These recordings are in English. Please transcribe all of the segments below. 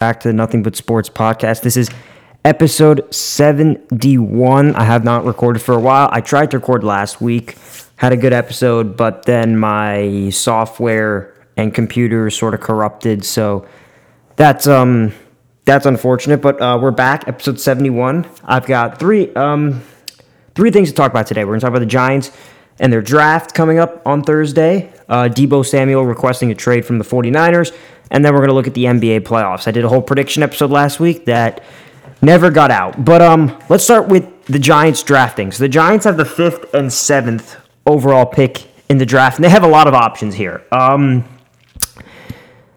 back to the Nothing But Sports podcast. This is episode 71. I have not recorded for a while. I tried to record last week, had a good episode, but then my software and computer sort of corrupted. So that's um that's unfortunate, but uh, we're back, episode 71. I've got three um three things to talk about today. We're going to talk about the Giants and their draft coming up on Thursday. Uh, Deebo Samuel requesting a trade from the 49ers. And then we're going to look at the NBA playoffs. I did a whole prediction episode last week that never got out. But um, let's start with the Giants drafting. So the Giants have the fifth and seventh overall pick in the draft, and they have a lot of options here. Um,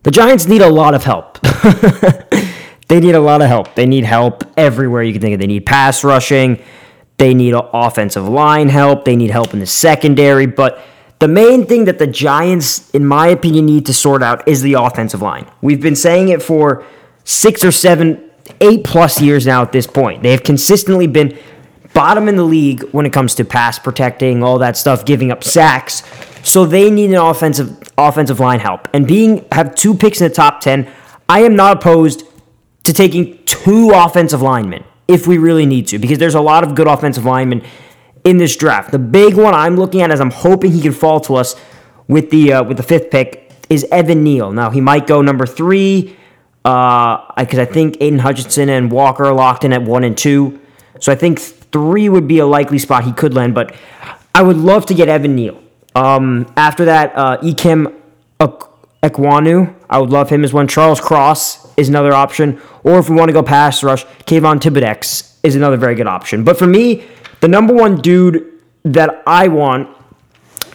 the Giants need a lot of help. they need a lot of help. They need help everywhere you can think of. They need pass rushing. They need offensive line help. They need help in the secondary. But the main thing that the Giants, in my opinion, need to sort out is the offensive line. We've been saying it for six or seven, eight plus years now at this point. They have consistently been bottom in the league when it comes to pass protecting, all that stuff, giving up sacks. So they need an offensive offensive line help. And being have two picks in the top 10, I am not opposed to taking two offensive linemen if we really need to because there's a lot of good offensive linemen in this draft. The big one I'm looking at, as I'm hoping he can fall to us with the uh, with the fifth pick, is Evan Neal. Now he might go number three because uh, I think Aidan Hutchinson and Walker are locked in at one and two. So I think three would be a likely spot he could land. But I would love to get Evan Neal. Um, after that, uh, Ikem Ekwonu, I would love him as one. Charles Cross is another option. Or if we want to go pass rush, Kayvon Thibodeaux is another very good option. But for me, the number one dude that I want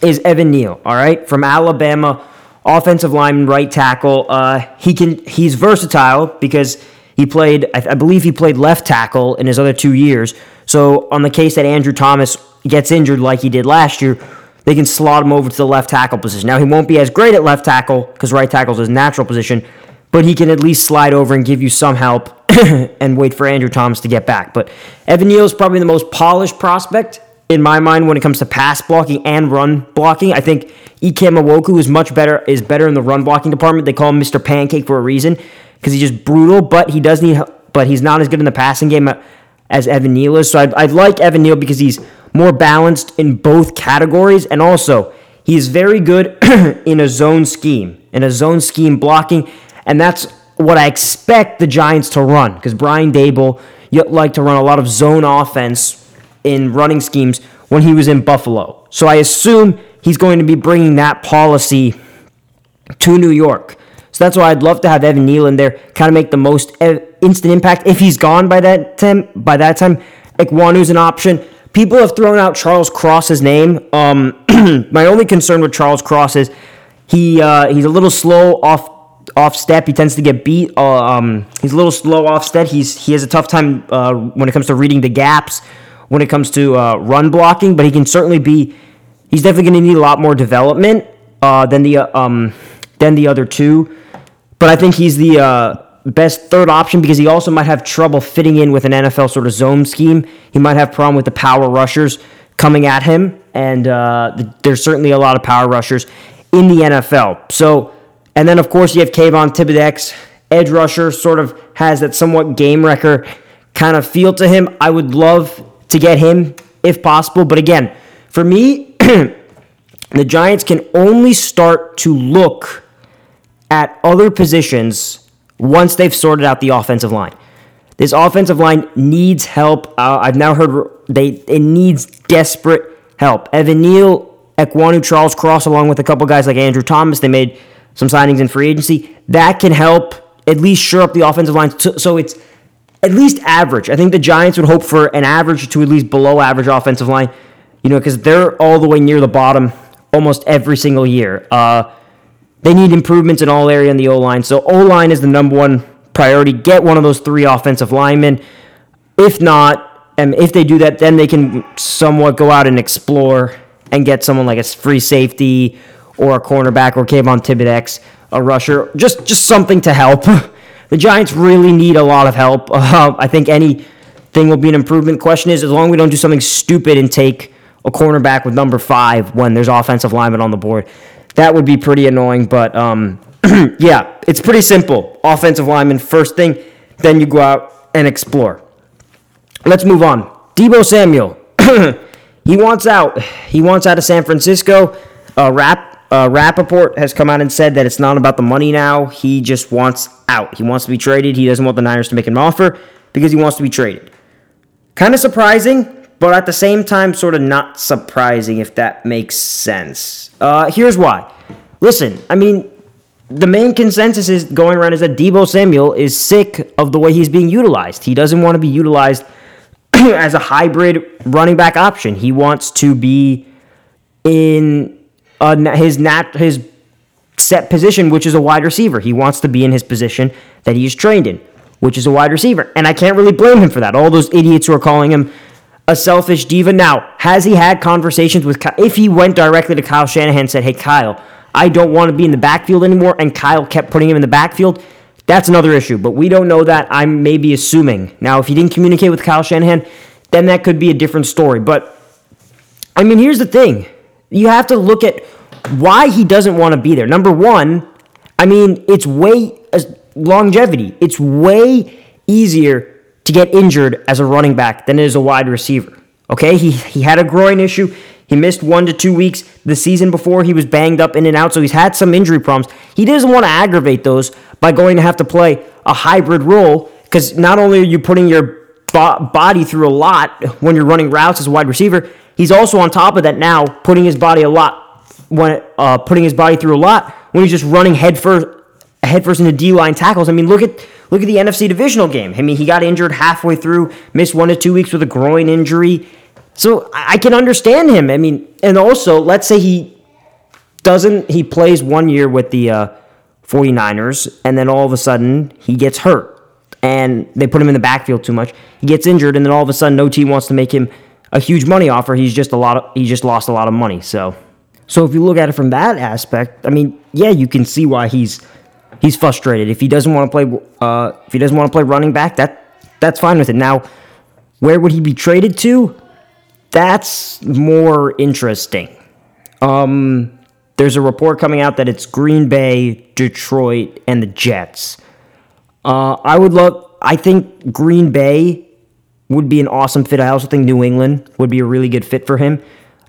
is Evan Neal, all right, from Alabama, offensive lineman, right tackle. Uh, he can he's versatile because he played, I, I believe he played left tackle in his other two years. So on the case that Andrew Thomas gets injured like he did last year, they can slot him over to the left tackle position. Now he won't be as great at left tackle because right tackle is his natural position, but he can at least slide over and give you some help and wait for Andrew Thomas to get back. But Evan Neal is probably the most polished prospect in my mind when it comes to pass blocking and run blocking. I think Ikem Ekwonu is much better is better in the run blocking department. They call him Mr. Pancake for a reason because he's just brutal, but he does need but he's not as good in the passing game uh, as Evan Neal is. So I'd like Evan Neal because he's more balanced in both categories and also he's very good in a zone scheme, in a zone scheme blocking, and that's what I expect the Giants to run because Brian Daboll like to run a lot of zone offense in running schemes when he was in Buffalo. So I assume he's going to be bringing that policy to New York. So that's why I'd love to have Evan Neal in there, kind of make the most instant impact. If he's gone by that time, by that time, Ekwonu's an option. People have thrown out Charles Cross's name. Um, my only concern with Charles Cross is he uh, he's a little slow off off step. He tends to get beat. Uh, um, he's a little slow off step. He's he has a tough time uh, when it comes to reading the gaps, when it comes to uh, run blocking. But he can certainly be. He's definitely going to need a lot more development uh, than the uh, um, than the other two. But I think he's the uh, best third option because he also might have trouble fitting in with an NFL sort of zone scheme. He might have problem with the power rushers coming at him, and there's certainly a lot of power rushers in the NFL. So and then, of course, you have Kayvon Thibodeaux, edge rusher, sort of has that somewhat game wrecker kind of feel to him. I would love to get him if possible. But again, for me, the Giants can only start to look at other positions once they've sorted out the offensive line. This offensive line needs help. Uh, I've now heard they it needs desperate help. Evan Neal, Ekwonu, Charles Cross, along with a couple guys like Andrew Thomas, they made some signings in free agency, that can help at least shore up the offensive line so it's at least average. I think the Giants would hope for an average to at least below average offensive line, you know, because they're all the way near the bottom almost every single year. Uh, they need improvements in all area in the O line. So O line is the number one priority. Get one of those three offensive linemen. If not, and if they do that, then they can somewhat go out and explore and get someone like a free safety or a cornerback or Kayvon Thibodeaux, a rusher, just just something to help. the Giants really need a lot of help. Uh, I think anything will be an improvement. Question is, as long as we don't do something stupid and take a cornerback with number five when there's offensive lineman on the board, that would be pretty annoying. But um, yeah, it's pretty simple. Offensive lineman, first thing, then you go out and explore. Let's move on. Deebo Samuel. he wants out. He wants out of San Francisco. Uh, Rap, uh, Rapoport has come out and said that it's not about the money now. He just wants out. He wants to be traded. He doesn't want the Niners to make an offer because he wants to be traded. Kind of surprising, but at the same time, sort of not surprising if that makes sense. Uh, here's why. Listen, I mean, the main consensus is going around is that Deebo Samuel is sick of the way he's being utilized. He doesn't want to be utilized as a hybrid running back option. He wants to be in his nat his set position, which is a wide receiver. He wants to be in his position that he's trained in, which is a wide receiver. And I can't really blame him for that. All those idiots who are calling him a selfish diva. Now, has he had conversations with Kyle? if he went directly to Kyle Shanahan and said, "Hey Kyle, I don't want to be in the backfield anymore," and Kyle kept putting him in the backfield, that's another issue, but we don't know that. I'm maybe assuming. Now, if he didn't communicate with Kyle Shanahan, then that could be a different story. But, I mean, here's the thing you have to look at why he doesn't want to be there. Number one, I mean, it's way longevity. It's way easier to get injured as a running back than it is a wide receiver. Okay, he, he had a groin issue. He missed one to two weeks the season before. He was banged up in and out, so he's had some injury problems. He doesn't want to aggravate those by going to have to play a hybrid role because not only are you putting your bo- body through a lot when you're running routes as a wide receiver, he's also on top of that now putting his body a lot when uh, putting his body through a lot when he's just running headfirst headfirst into D line tackles. I mean, look at look at the NFC divisional game. I mean, he got injured halfway through, missed one to two weeks with a groin injury. So I can understand him. I mean, and also, let's say he doesn't, he plays one year with the uh, 49ers, and then all of a sudden he gets hurt. And they put him in the backfield too much. He gets injured, and then all of a sudden, no team wants to make him a huge money offer. He's just a lot of, he just lost a lot of money. So, so if you look at it from that aspect, I mean, yeah, you can see why he's he's frustrated. If he doesn't want to play, uh, if he doesn't want to play running back, that that's fine with it. Now, where would he be traded to? That's more interesting. Um, there's a report coming out that it's Green Bay, Detroit, and the Jets. Uh, I would love. I think Green Bay would be an awesome fit. I also think New England would be a really good fit for him.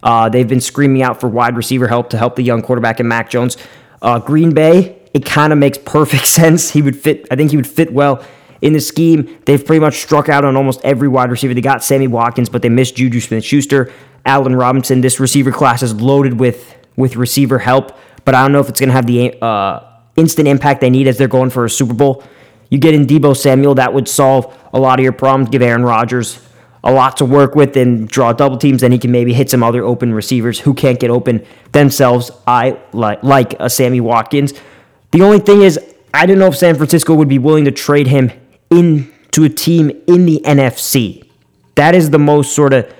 Uh, they've been screaming out for wide receiver help to help the young quarterback in Mac Jones. Uh, Green Bay, it kind of makes perfect sense. He would fit. I think he would fit well in the scheme. They've pretty much struck out on almost every wide receiver. They got Sammy Watkins, but they missed Juju Smith Schuster, Allen Robinson. This receiver class is loaded with, with receiver help, but I don't know if it's going to have the uh, instant impact they need as they're going for a Super Bowl. You get in Deebo Samuel, that would solve a lot of your problems, give Aaron Rodgers a lot to work with and draw double teams. Then he can maybe hit some other open receivers who can't get open themselves. I like like a Sammy Watkins. The only thing is, I don't know if San Francisco would be willing to trade him into a team in the NFC. That is the most sort of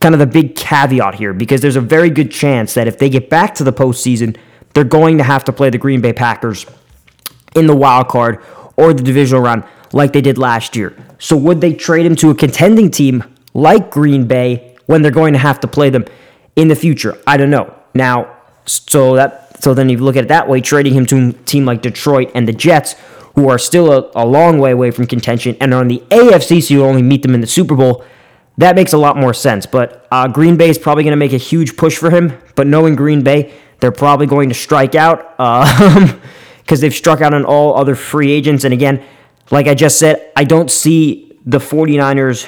kind of the big caveat here because there's a very good chance that if they get back to the postseason, they're going to have to play the Green Bay Packers in the wild card or the divisional round like they did last year. So would they trade him to a contending team like Green Bay when they're going to have to play them in the future? I don't know. Now, so that so then you look at it that way, trading him to a team like Detroit and the Jets who are still a, a long way away from contention and are on the AFC, so you only meet them in the Super Bowl. That makes a lot more sense. But uh, Green Bay is probably going to make a huge push for him. But knowing Green Bay, they're probably going to strike out because they've struck out on all other free agents. And again, like I just said, I don't see the 49ers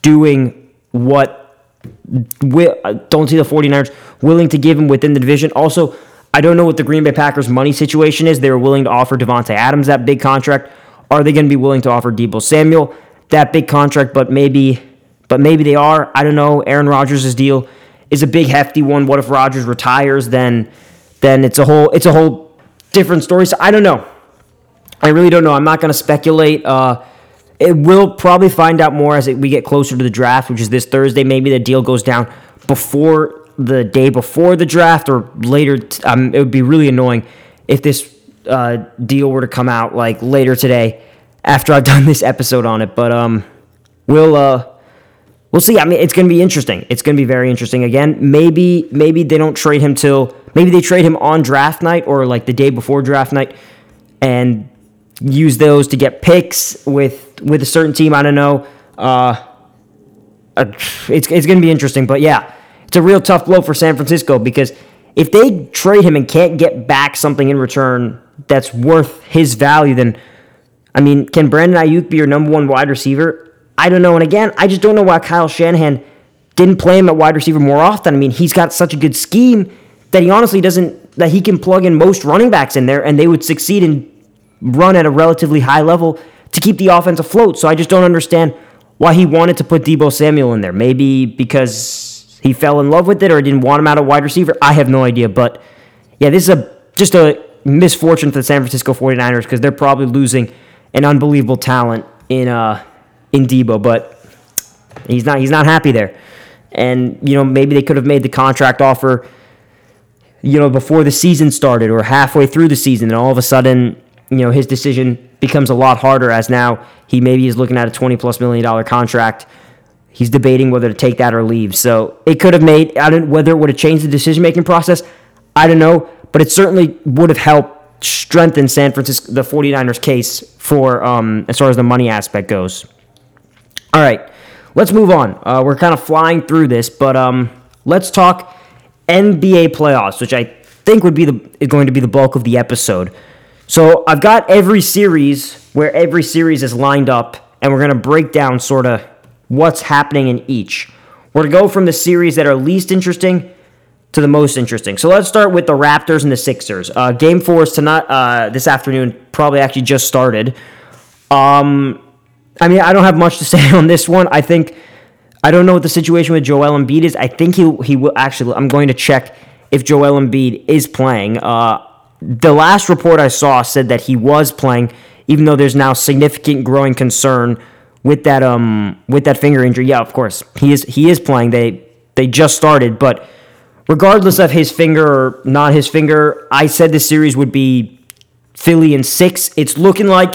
doing what. Don't see the 49ers willing to give him within the division. Also, I don't know what the Green Bay Packers money situation is. They were willing to offer Davante Adams that big contract. Are they going to be willing to offer Deebo Samuel that big contract? But maybe, but maybe they are. I don't know. Aaron Rodgers' deal is a big hefty one. What if Rodgers retires? Then, then it's a whole it's a whole different stories. I don't know. I really don't know. I'm not going to speculate. Uh, it will probably find out more as it, we get closer to the draft, which is this Thursday. Maybe the deal goes down before the day before the draft or later. T- um, it would be really annoying if this uh, deal were to come out like later today after I've done this episode on it. But um, we'll uh, we'll see. I mean, it's going to be interesting. It's going to be very interesting. Again, maybe maybe they don't trade him till maybe they trade him on draft night or like the day before draft night, and use those to get picks with with a certain team. I don't know. Uh, uh it's it's going to be interesting, but yeah, it's a real tough blow for San Francisco because if they trade him and can't get back something in return that's worth his value, then I mean, can Brandon Aiyuk be your number one wide receiver? I don't know. And again, I just don't know why Kyle Shanahan didn't play him at wide receiver more often. I mean, he's got such a good scheme that he honestly doesn't that he can plug in most running backs in there and they would succeed and run at a relatively high level to keep the offense afloat. So I just don't understand why he wanted to put Deebo Samuel in there. Maybe because he fell in love with it or didn't want him out of wide receiver. I have no idea. But yeah, this is a just a misfortune for the San Francisco 49ers because they're probably losing an unbelievable talent in uh in Deebo, but he's not he's not happy there. And you know maybe they could have made the contract offer, you know, before the season started or halfway through the season, and all of a sudden, you know, his decision becomes a lot harder as now he maybe is looking at a twenty plus million dollar contract. He's debating whether to take that or leave. So it could have made I don't whether it would have changed the decision making process. I don't know, but it certainly would have helped strengthen San Francisco the 49ers case for um, as far as the money aspect goes. All right, let's move on. Uh, we're kind of flying through this, but um, let's talk NBA playoffs, which I think would be the going to be the bulk of the episode. So I've got every series where every series is lined up, and we're gonna break down sort of what's happening in each. We're gonna go from the series that are least interesting to the most interesting. So let's start with the Raptors and the Sixers. Uh, game four is tonight, uh, this afternoon, probably actually just started. Um, I mean, I don't have much to say on this one. I think I don't know what the situation with Joel Embiid is. I think he he will actually. I'm going to check if Joel Embiid is playing. Uh, the last report I saw said that he was playing, even though there's now significant growing concern with that um with that finger injury. Yeah, of course he is he is playing. They they just started, but regardless of his finger or not his finger, I said this series would be Philly in six. It's looking like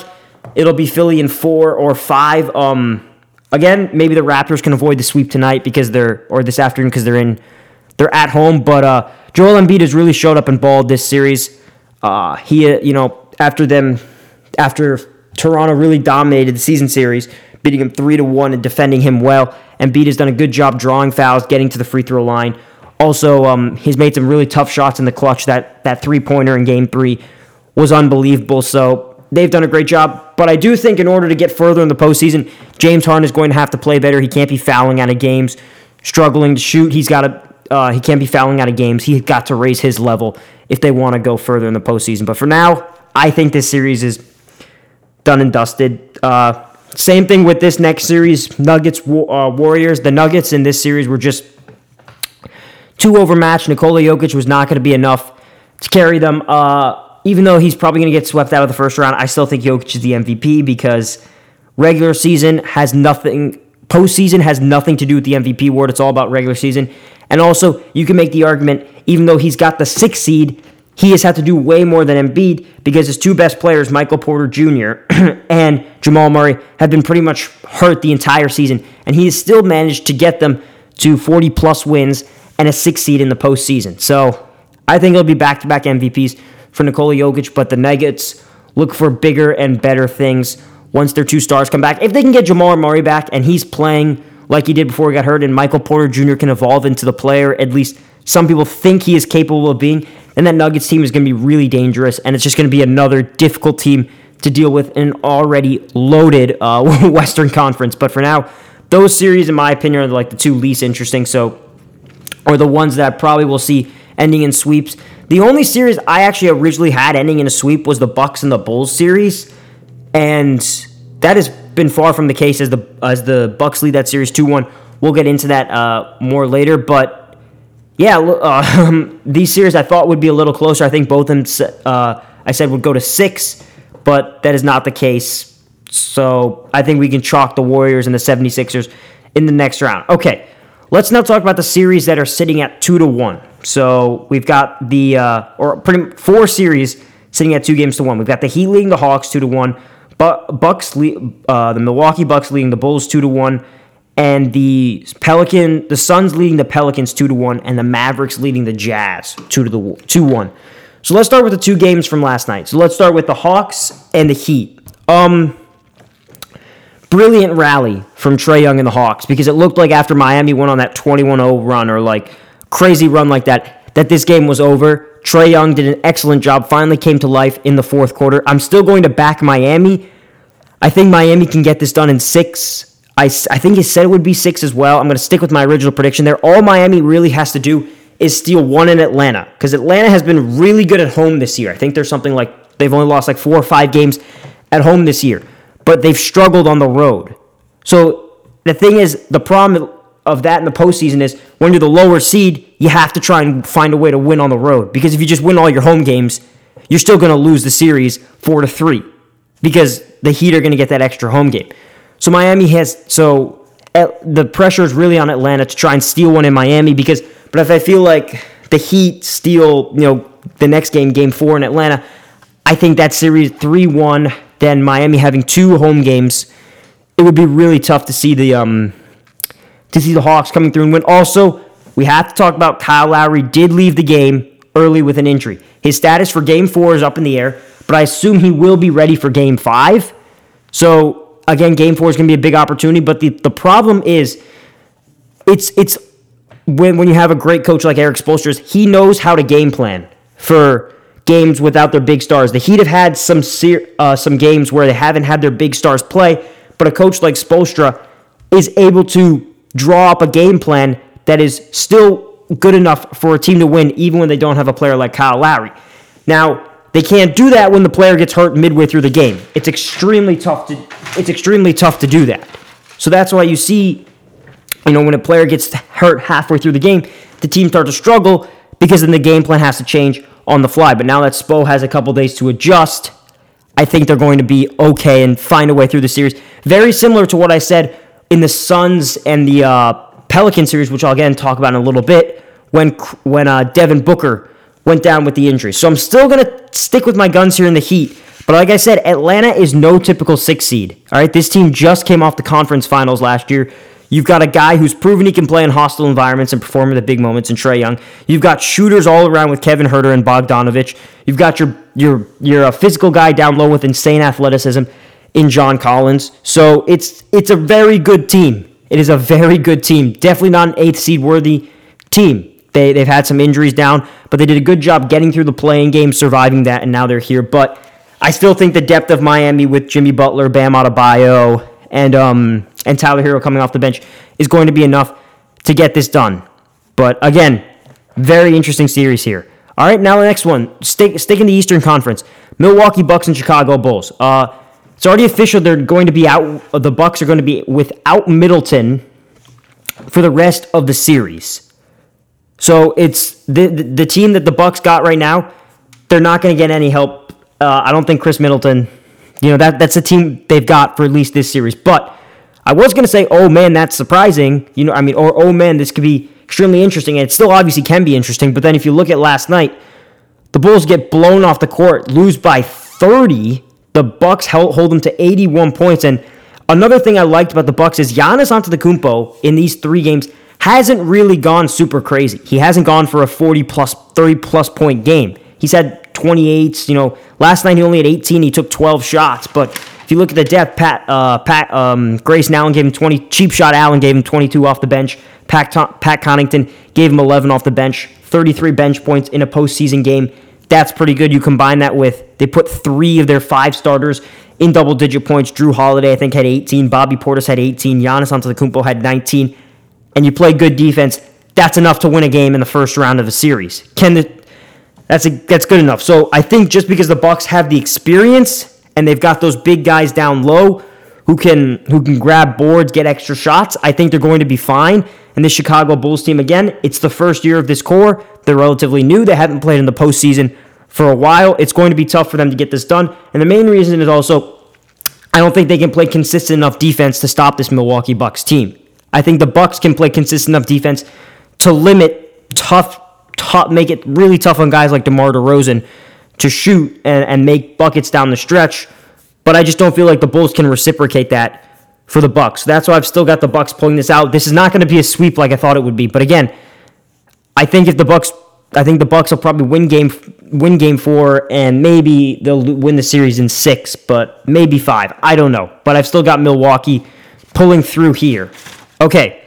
It'll be Philly in four or five. Um, again, maybe the Raptors can avoid the sweep tonight because they're or this afternoon because they're in they're at home. But uh, Joel Embiid has really showed up and balled this series. Uh, he, uh, you know, after them, after Toronto really dominated the season series, beating him three to one and defending him well. Embiid has done a good job drawing fouls, getting to the free throw line. Also, um, he's made some really tough shots in the clutch. That that three pointer in Game Three was unbelievable. So They've done a great job, but I do think in order to get further in the postseason, James Harden is going to have to play better. He can't be fouling out of games, struggling to shoot. He's got to. Uh, he can't be fouling out of games. He's got to raise his level if they want to go further in the postseason. But for now, I think this series is done and dusted. Uh, same thing with this next series, Nuggets uh, Warriors. The Nuggets in this series were just too overmatched. Nikola Jokic was not going to be enough to carry them. Uh, even though he's probably going to get swept out of the first round, I still think Jokic is the MVP because regular season has nothing, postseason has nothing to do with the MVP award. It's all about regular season. And also, you can make the argument, even though he's got the sixth seed, he has had to do way more than Embiid because his two best players, Michael Porter Jr. and Jamal Murray, have been pretty much hurt the entire season. And he has still managed to get them to 40 plus wins and a six seed in the postseason. So I think it'll be back to back MVPs for Nikola Jokic, but the Nuggets look for bigger and better things once their two stars come back. If they can get Jamal Murray back and he's playing like he did before he got hurt, and Michael Porter Jr. can evolve into the player at least some people think he is capable of being, then that Nuggets team is going to be really dangerous, and it's just going to be another difficult team to deal with in an already loaded uh, Western Conference. But for now, those series, in my opinion, are like the two least interesting. So, or the ones that probably will see ending in sweeps. The only series I actually originally had ending in a sweep was the Bucks and the Bulls series, and that has been far from the case as the as the Bucks lead that series two one. We'll get into that uh, more later, but yeah, uh, these series I thought would be a little closer. I think both of them uh, I said would go to six, but that is not the case. So I think we can chalk the Warriors and the 76ers in the next round. Okay, let's now talk about the series that are sitting at two to one. So we've got the uh, or pretty four series sitting at two games to one. We've got the Heat leading the Hawks two to one, but Bucks uh, the Milwaukee Bucks leading the Bulls two to one, and the Pelican, the Suns leading the Pelicans two to one, and the Mavericks leading the Jazz two to the two one. So let's start with the two games from last night. So let's start with the Hawks and the Heat. Um, brilliant rally from Trae Young and the Hawks because it looked like after Miami went on that 21-0 run or like crazy run like that, that this game was over. Trae Young did an excellent job, finally came to life in the fourth quarter. I'm still going to back Miami. I think Miami can get this done in six. I, I think he said it would be six as well. I'm going to stick with my original prediction there. All Miami really has to do is steal one in Atlanta because Atlanta has been really good at home this year. I think there's something like they've only lost like four or five games at home this year, but they've struggled on the road. So the thing is, the problem of that in the postseason is when you're the lower seed, you have to try and find a way to win on the road because if you just win all your home games, you're still going to lose the series four to three because the Heat are going to get that extra home game. So Miami has so eh, the pressure is really on Atlanta to try and steal one in Miami because but if I feel like the Heat steal, you know, the next game, game 4 in Atlanta, I think that series 3-1 then Miami having two home games, it would be really tough to see the um to see the Hawks coming through and win. Also, we have to talk about Kyle Lowry did leave the game early with an injury. His status for game 4 is up in the air, but I assume he will be ready for game 5. So, again, game four is going to be a big opportunity. But the, the problem is, it's it's when when you have a great coach like Erik Spoelstra, he knows how to game plan for games without their big stars. The Heat have had some uh, some games where they haven't had their big stars play, but a coach like Spoelstra is able to draw up a game plan that is still good enough for a team to win, even when they don't have a player like Kyle Lowry. Now, they can't do that when the player gets hurt midway through the game. It's extremely tough to it's extremely tough to do that. So that's why you see, you know, when a player gets hurt halfway through the game, the team starts to struggle because then the game plan has to change on the fly. But now that Spo has a couple days to adjust, I think they're going to be okay and find a way through the series. Very similar to what I said in the Suns and the uh, Pelican series, which I'll again talk about in a little bit, when when uh, Devin Booker went down with the injury. So I'm still going to stick with my guns here in the Heat. But like I said, Atlanta is no typical six seed. All right, this team just came off the conference finals last year. You've got a guy who's proven he can play in hostile environments and perform at the big moments in Trae Young. You've got shooters all around with Kevin Huerter and Bogdanovich. You've got your your your a physical guy down low with insane athleticism in John Collins. So it's it's a very good team. It is a very good team. Definitely not an eighth seed worthy team. They, they've had some injuries down, but they did a good job getting through the play-in game, surviving that, and now they're here. But I still think the depth of Miami with Jimmy Butler, Bam Adebayo, and um, and Tyler Herro coming off the bench is going to be enough to get this done. But again, very interesting series here. All right, now the next one. Stick, stick in the Eastern Conference. Milwaukee Bucks and Chicago Bulls. Uh, it's already official. They're going to be out. The Bucks are going to be without Middleton for the rest of the series. So it's the, the, the team that the Bucks got right now. They're not going to get any help. Uh, I don't think Khris Middleton. You know that that's the team they've got for at least this series. But I was going to say, oh man, that's surprising. You know, I mean, or oh man, this could be extremely interesting, and it still obviously can be interesting. But then if you look at last night, the Bulls get blown off the court, lose by 30. The Bucks hold, them to 81 points, and another thing I liked about the Bucks is Giannis Antetokounmpo in these three games hasn't really gone super crazy. He hasn't gone for a 40 plus, 30 plus point game. He's had 28. You know, last night he only had 18. He took 12 shots. But you look at the depth, Pat, uh, Pat, um, Grayson Allen gave him 20. Cheap shot Allen gave him 22 off the bench. Pat, Pat Connaughton gave him 11 off the bench. 33 bench points in a postseason game. That's pretty good. You combine that with they put three of their five starters in double digit points. Jrue Holiday, I think, had 18. Bobby Portis had 18. Giannis Antetokounmpo had 19 and you play good defense, that's enough to win a game in the first round of a series. Can the that's a, that's good enough. So I think just because the Bucks have the experience and they've got those big guys down low who can who can grab boards, get extra shots, I think they're going to be fine. And the Chicago Bulls team again, it's the first year of this core. They're relatively new. They haven't played in the postseason for a while. It's going to be tough for them to get this done. And the main reason is also I don't think they can play consistent enough defense to stop this Milwaukee Bucks team. I think the Bucks can play consistent enough defense to limit tough, tough, make it really tough on guys like DeMar DeRozan to shoot and, and make buckets down the stretch. But I just don't feel like the Bulls can reciprocate that for the Bucks. That's why I've still got the Bucks pulling this out. This is not going to be a sweep like I thought it would be. But again, I think if the Bucks, I think the Bucks will probably win game win game four, and maybe they'll win the series in six, but maybe five. I don't know. But I've still got Milwaukee pulling through here. Okay,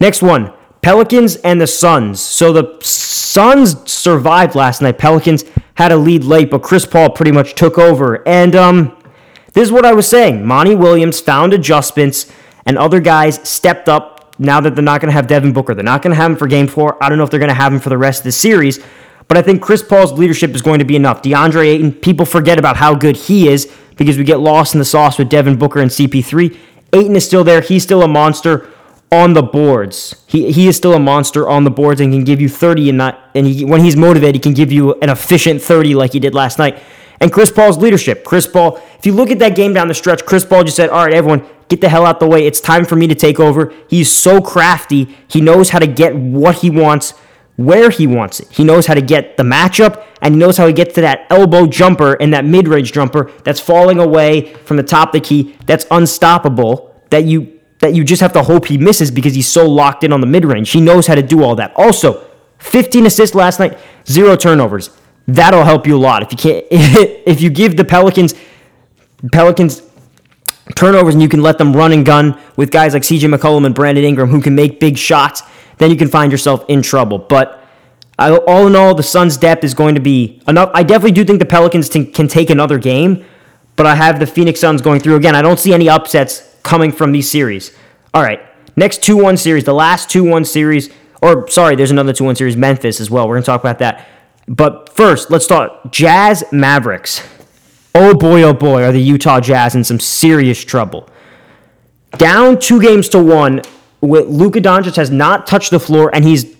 next one. Pelicans and the Suns. So the Suns survived last night. Pelicans had a lead late, but Chris Paul pretty much took over. And um, this is what I was saying. Monty Williams found adjustments, and other guys stepped up now that they're not going to have Devin Booker. They're not going to have him for game four. I don't know if they're going to have him for the rest of the series, but I think Chris Paul's leadership is going to be enough. DeAndre Ayton, people forget about how good he is because we get lost in the sauce with Devin Booker and CP3. Ayton is still there. He's still a monster on the boards. He, he is still a monster on the boards and can give you 30 and not and he, when he's motivated, he can give you an efficient 30 like he did last night. And Chris Paul's leadership. Chris Paul, if you look at that game down the stretch, Chris Paul just said, "All right, everyone, get the hell out the way. It's time for me to take over." He's so crafty. He knows how to get what he wants where he wants it. He knows how to get the matchup and he knows how to get to that elbow jumper and that mid-range jumper that's falling away from the top of the key that's unstoppable that you that you just have to hope he misses because he's so locked in on the mid range. He knows how to do all that. Also, 15 assists last night, zero turnovers. That'll help you a lot. If you can't, if you give the Pelicans, Pelicans turnovers and you can let them run and gun with guys like CJ McCollum and Brandon Ingram who can make big shots, then you can find yourself in trouble. But all in all, the Suns' depth is going to be enough. I definitely do think the Pelicans can take another game, but I have the Phoenix Suns going through again. I don't see any upsets coming from these series. All right, next 2 1 series, the last 2 1 series, or sorry, there's another 2 1 series, Memphis as well. We're going to talk about that. But first, let's talk Jazz Mavericks. Oh boy, oh boy, are the Utah Jazz in some serious trouble. Down two games to one, with Luka Doncic has not touched the floor, and he's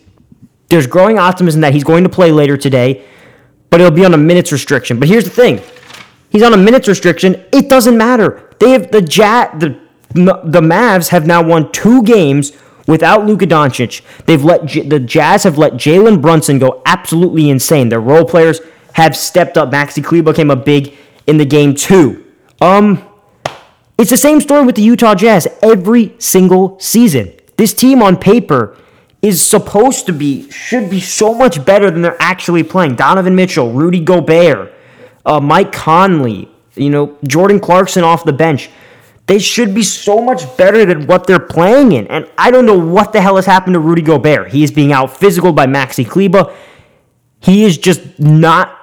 there's growing optimism that he's going to play later today, but it'll be on a minutes restriction. But here's the thing: he's on a minutes restriction. It doesn't matter. They have the Jazz, the the Mavs have now won two games without Luka Doncic. They've let the Jazz have let Jalen Brunson go absolutely insane. Their role players have stepped up. Maxi Kleber came up big in the game too. Um, it's the same story with the Utah Jazz every single season. This team on paper is supposed to be should be so much better than they're actually playing. Donovan Mitchell, Rudy Gobert, uh, Mike Conley, you know Jordan Clarkson off the bench. They should be so much better than what they're playing in. And I don't know what the hell has happened to Rudy Gobert. He is being out physical by Maxi Kleber. He is just not.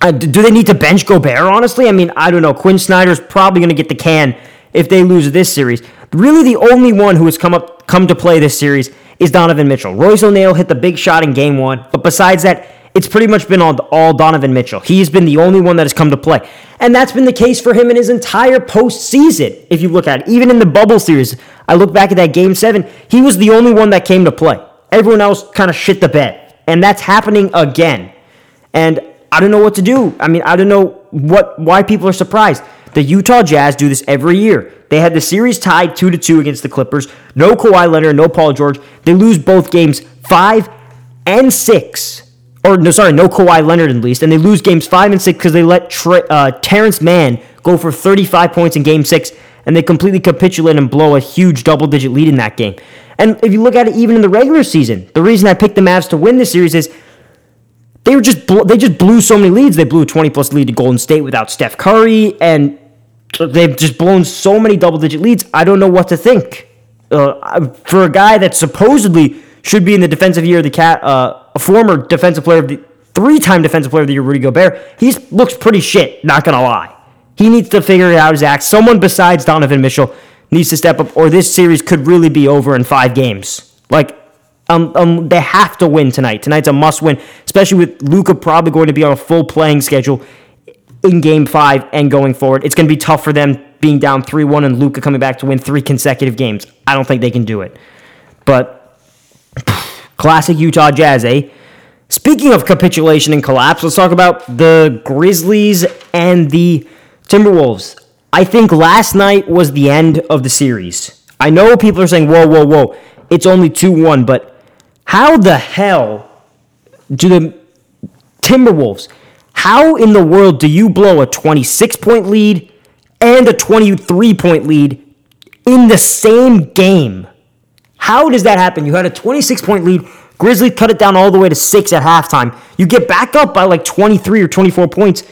Uh, do they need to bench Gobert, honestly? I mean, I don't know. Quin Snyder's probably going to get the can if they lose this series. Really, the only one who has come up come to play this series is Donovan Mitchell. Royce O'Neale hit the big shot in game one, but besides that, it's pretty much been all, all Donovan Mitchell. He's been the only one that has come to play. And that's been the case for him in his entire postseason. If you look at it, even in the bubble series, I look back at that game seven, he was the only one that came to play. Everyone else kind of shit the bed. And that's happening again. And I don't know what to do. I mean, I don't know what why people are surprised. The Utah Jazz do this every year. They had the series tied 2 to 2 against the Clippers. No Kawhi Leonard, no Paul George. They lose both games 5 and 6 or no, sorry, no Kawhi Leonard at least, and they lose games five and six because they let Tre- uh, Terance Mann go for 35 points in game six, and they completely capitulate and blow a huge double digit lead in that game. And if you look at it even in the regular season, the reason I picked the Mavs to win this series is they were just bl- they just blew so many leads. They blew a 20 plus lead to Golden State without Steph Curry, and they've just blown so many double digit leads. I don't know what to think. Uh, for a guy that supposedly should be in the defensive year of the cat, uh, a former defensive player of the three-time defensive player of the year, Rudy Gobert. He looks pretty shit. Not gonna lie. He needs to figure out his act. Someone besides Donovan Mitchell needs to step up, or this series could really be over in five games. Like, um, um, they have to win tonight. Tonight's a must-win, especially with Luka probably going to be on a full playing schedule in Game Five and going forward. It's to be tough for them being down three-one and Luka coming back to win three consecutive games. I don't think they can do it, but Classic Utah Jazz, eh? Speaking of capitulation and collapse, let's talk about the Grizzlies and the Timberwolves. I think last night was the end of the series. I know people are saying, whoa, whoa, whoa, it's only 2 1, but how the hell do the Timberwolves, how in the world do you blow a 26 point lead and a 23 point lead in the same game. How does that happen? You had a 26 point lead. Grizzlies cut it down all the way to six at halftime. You get back up by like 23 or 24 points,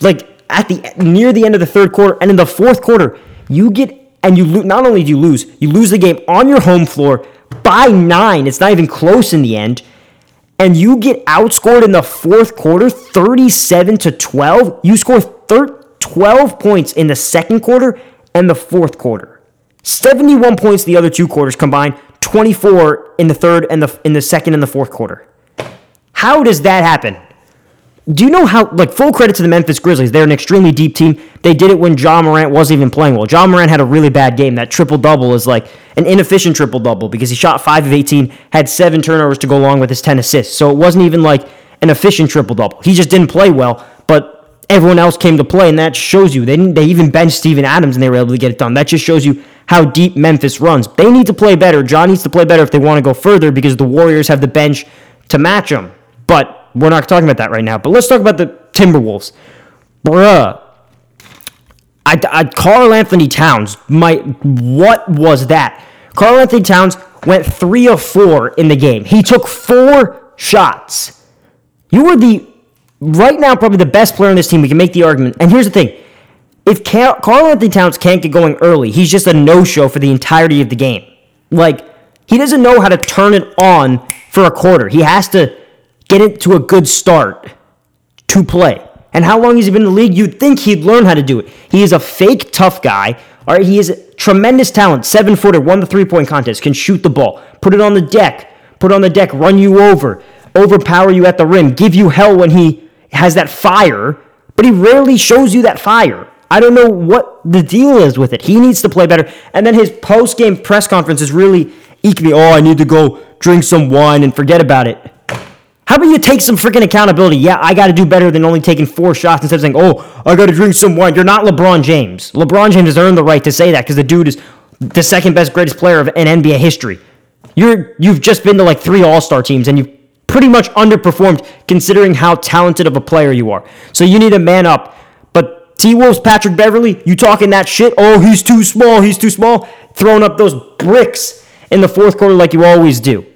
like at the near the end of the third quarter, and in the fourth quarter, you get and you not only do you lose, you lose the game on your home floor by nine. It's not even close in the end, and you get outscored in the fourth quarter, 37 to 12. You score thir- 12 points in the second quarter and the fourth quarter. 71 points the other two quarters combined, 24 in the third and the in the second and the fourth quarter. How does that happen? Do you know how, like, full credit to the Memphis Grizzlies? They're an extremely deep team. They did it when Ja Morant wasn't even playing well. Ja Morant had a really bad game. That triple double is like an inefficient triple double because he shot 5 of 18, had 7 turnovers to go along with his 10 assists. So it wasn't even like an efficient triple double. He just didn't play well, but everyone else came to play, and that shows you. They, didn't, they even benched Steven Adams and they were able to get it done. That just shows you how deep Memphis runs. They need to play better. Ja needs to play better if they want to go further because the Warriors have the bench to match them. But we're not talking about that right now. But let's talk about the Timberwolves. Bruh. I, I Karl Anthony Towns, my what was that? Karl Anthony Towns went three of four in the game. He took four shots. You were the right now probably the best player on this team. We can make the argument. And here's the thing: if Karl Anthony Towns can't get going early, he's just a no-show for the entirety of the game. Like he doesn't know how to turn it on for a quarter. He has to get it to a good start to play. And how long has he been in the league? You'd think he'd learn how to do it. He is a fake tough guy. All right, he is tremendous talent. Seven footer, won the three point contest, can shoot the ball, put it on the deck, put it on the deck, run you over, overpower you at the rim, give you hell when he has that fire, but he rarely shows you that fire. I don't know what the deal is with it. He needs to play better. And then his post game press conference is really eke me. Oh, I need to go drink some wine and forget about it. How about you take some freaking accountability? Yeah, I got to do better than only taking four shots instead of saying, oh, I got to drink some wine. You're not LeBron James. LeBron James has earned the right to say that because the dude is the second best, greatest player of in NBA history. You're you've just been to like three All Star teams and you've pretty much underperformed considering how talented of a player you are. So you need to man up. T Wolves, Patrick Beverley, you talking that shit? Oh, he's too small. He's too small. Throwing up those bricks in the fourth quarter like you always do.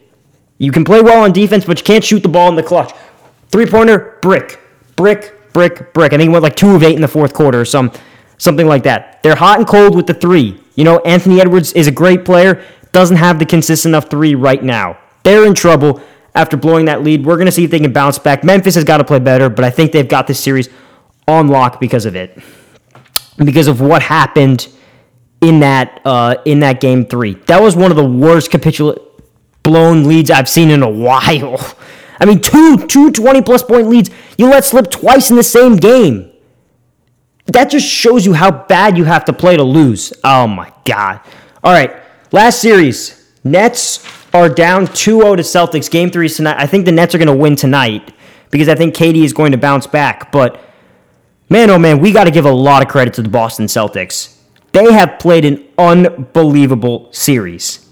You can play well on defense, but you can't shoot the ball in the clutch. Three pointer, brick, brick, brick, brick. I think he went like two of eight in the fourth quarter or some, something like that. They're hot and cold with the three. You know, Anthony Edwards is a great player, doesn't have the consistent enough three right now. They're in trouble after blowing that lead. We're going to see if they can bounce back. Memphis has got to play better, but I think they've got this series on lock because of it, because of what happened in that uh, in that game three. That was one of the worst capitula- blown leads I've seen in a while. I mean, two, two 20 plus point leads you let slip twice in the same game. That just shows you how bad you have to play to lose. Oh my God. All right, last series. Nets are down 2 0 to Celtics. Game three tonight. I think the Nets are going to win tonight because I think KD is going to bounce back. But man, oh man, we got to give a lot of credit to the Boston Celtics. They have played an unbelievable series.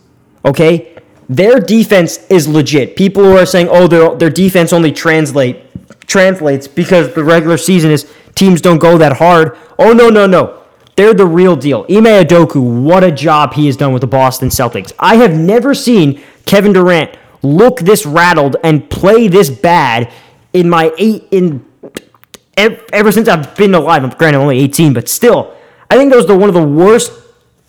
Okay? Their defense is legit. People who are saying, "Oh, their their defense only translate translates because the regular season is teams don't go that hard." Oh no, no, no. They're the real deal. Ime Udoka, what a job he has done with the Boston Celtics. I have never seen Kevin Durant look this rattled and play this bad in my eight in ever since I've been alive. I'm granted only 18, but still, I think that was the one of the worst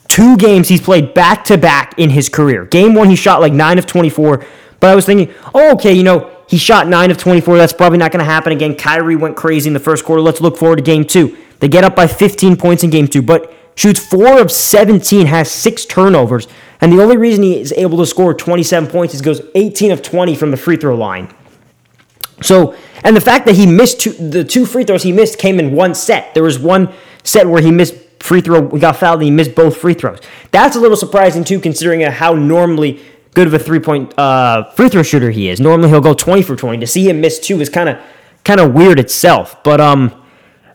two games he's played back to back in his career. Game one, he shot like 9 of 24, but I was thinking, oh, okay, you know, he shot 9 of 24. That's probably not going to happen again. Kyrie went crazy in the first quarter. Let's look forward to game two. They get up by 15 points in game two, but shoots 4 of 17, has 6 turnovers, and the only reason he is able to score 27 points is goes 18 of 20 from the free throw line. So, and the fact that he missed two, the two free throws he missed came in one set. There was one set where he missed free throw, we got fouled, and he missed both free throws. That's a little surprising too, considering how normally good of a three point uh, free throw shooter he is. Normally he'll go 20 for 20. To see him miss two is kind of kind of weird itself. But um,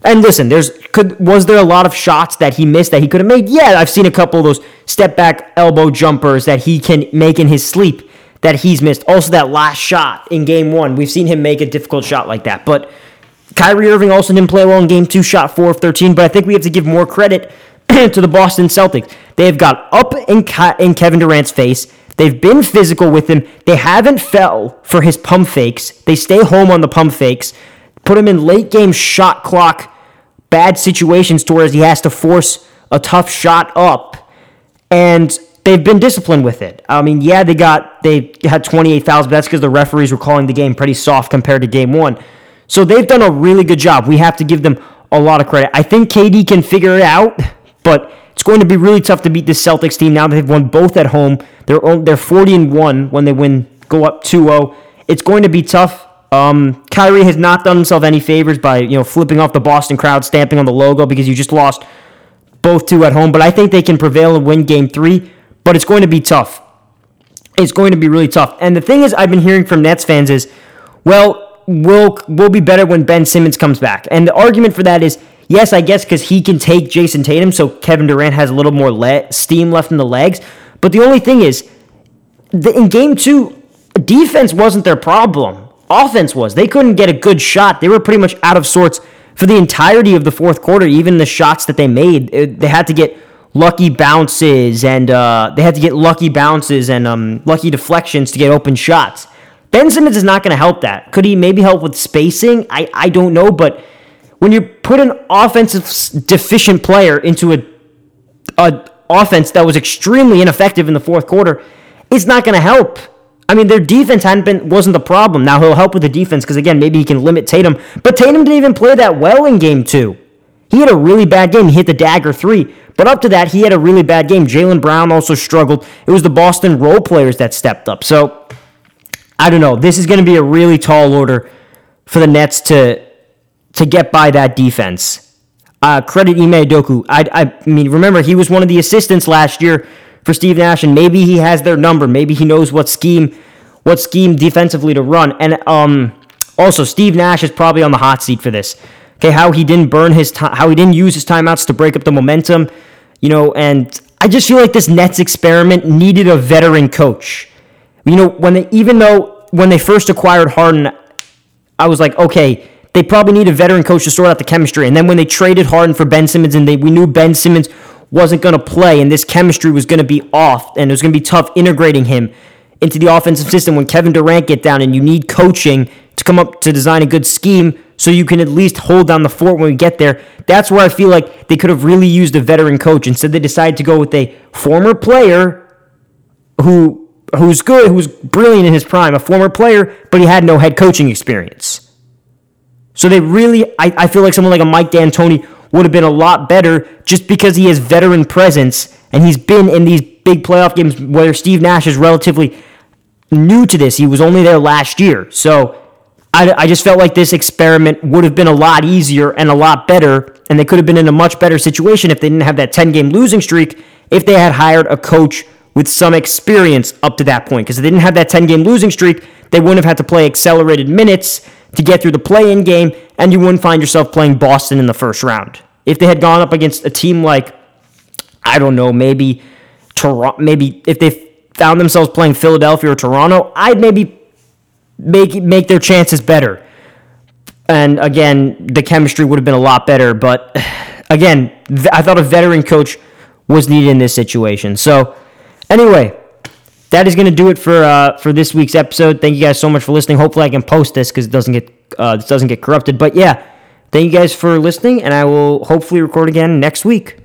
and listen, there's could was there a lot of shots that he missed that he could have made? Yeah, I've seen a couple of those step back elbow jumpers that he can make in his sleep that he's missed. Also, that last shot in game one, we've seen him make a difficult shot like that. But Kyrie Irving also didn't play well in game two, shot four of 13. But I think we have to give more credit to the Boston Celtics. They have got up in, in Kevin Durant's face. They've been physical with him. They haven't fell for his pump fakes. They stay home on the pump fakes. Put him in late game shot clock bad situations to where he has to force a tough shot up. And they've been disciplined with it. I mean, yeah, they got they had 28 fouls, but that's because the referees were calling the game pretty soft compared to game one. So they've done a really good job. We have to give them a lot of credit. I think KD can figure it out, but it's going to be really tough to beat this Celtics team now that they've won both at home. They're they're 40 and 1 when they win go up 2-0. It's going to be tough. Um, Kyrie has not done himself any favors by you know flipping off the Boston crowd, stamping on the logo because you just lost both two at home. But I think they can prevail and win Game Three. But it's going to be tough. It's going to be really tough. And the thing is, I've been hearing from Nets fans is, well, we'll we'll be better when Ben Simmons comes back. And the argument for that is, yes, I guess because he can take Jayson Tatum, so Kevin Durant has a little more le- steam left in the legs. But the only thing is, the, in Game Two, defense wasn't their problem offense was. They couldn't get a good shot. They were pretty much out of sorts for the entirety of the fourth quarter. Even the shots that they made, it, they had to get lucky bounces and uh, they had to get lucky bounces and um, lucky deflections to get open shots. Ben Simmons is not going to help that. Could he maybe help with spacing? I, I don't know, but when you put an offensive deficient player into a, a offense that was extremely ineffective in the fourth quarter, it's not going to help. I mean, their defense hadn't been wasn't the problem. Now he'll help with the defense because again, maybe he can limit Tatum. But Tatum didn't even play that well in game two. He had a really bad game. He hit the dagger three. But up to that, he had a really bad game. Jaylen Brown also struggled. It was the Boston role players that stepped up. So I don't know. This is going to be a really tall order for the Nets to to get by that defense. Uh, credit Ime Udoka. I, I mean, remember he was one of the assistants last year for Steve Nash, and maybe he has their number. Maybe he knows what scheme, what scheme defensively to run. And um, also, Steve Nash is probably on the hot seat for this. Okay, how he didn't burn his time, how he didn't use his timeouts to break up the momentum, you know. And I just feel like this Nets experiment needed a veteran coach. You know, when they even though when they first acquired Harden, I was like, okay, they probably need a veteran coach to sort out the chemistry. And then when they traded Harden for Ben Simmons, and they we knew Ben Simmons wasn't going to play and this chemistry was going to be off and it was going to be tough integrating him into the offensive system when Kevin Durant get down and you need coaching to come up to design a good scheme so you can at least hold down the fort when we get there. That's where I feel like they could have really used a veteran coach. Instead, they decided to go with a former player who who's good, who's brilliant in his prime, a former player, but he had no head coaching experience. So they really, I, I feel like someone like a Mike D'Antoni would have been a lot better just because he has veteran presence and he's been in these big playoff games where Steve Nash is relatively new to this. He was only there last year. So I, I just felt like this experiment would have been a lot easier and a lot better, and they could have been in a much better situation if they didn't have that 10 game losing streak, if they had hired a coach with some experience up to that point. Because if they didn't have that 10 game losing streak, they wouldn't have had to play accelerated minutes to get through the play in game, and you wouldn't find yourself playing Boston in the first round. If they had gone up against a team like, I don't know, maybe Toronto, maybe if they found themselves playing Philadelphia or Toronto, I'd maybe make make their chances better. And again, the chemistry would have been a lot better. But again, I thought a veteran coach was needed in this situation. So anyway, that is going to do it for uh, for this week's episode. Thank you guys so much for listening. Hopefully, I can post this because it doesn't get uh, this doesn't get corrupted. But yeah, thank you guys for listening, and I will hopefully record again next week.